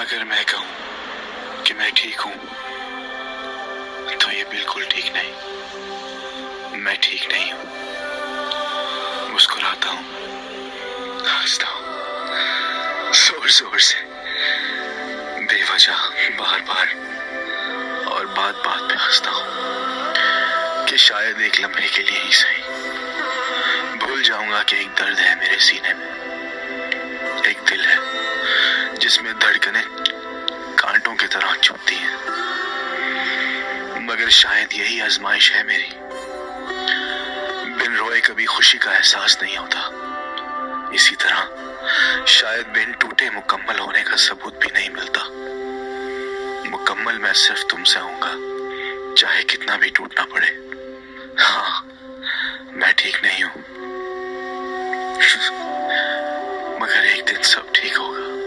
अगर मैं कहूँ कि मैं ठीक हूँ तो ये बिल्कुल ठीक नहीं। मैं ठीक नहीं हूँ। मुस्कुराता हूँ, हंसता हूँ ज़ोर ज़ोर से, बेवजह बार बार और बात बात पे हंसता हूँ कि शायद एक लम्हे के लिए ही सही। भूल जाऊँगा कि एक दर्द है मेरे सीने में। जिसमें कांटों की तरह चुभती हैं। मगर शायद यही आजमाइश है मेरी। बिन रोए कभी खुशी का एहसास नहीं होता। इसी तरह शायद बिन टूटे मुकम्मल होने का सबूत भी नहीं मिलता। मुकम्मल मैं सिर्फ़ तुमसे होऊँगा, चाहे कितना भी टूटना पड़े। हाँ मैं ठीक नहीं हूँ। मगर एक दिन सब ठीक होगा।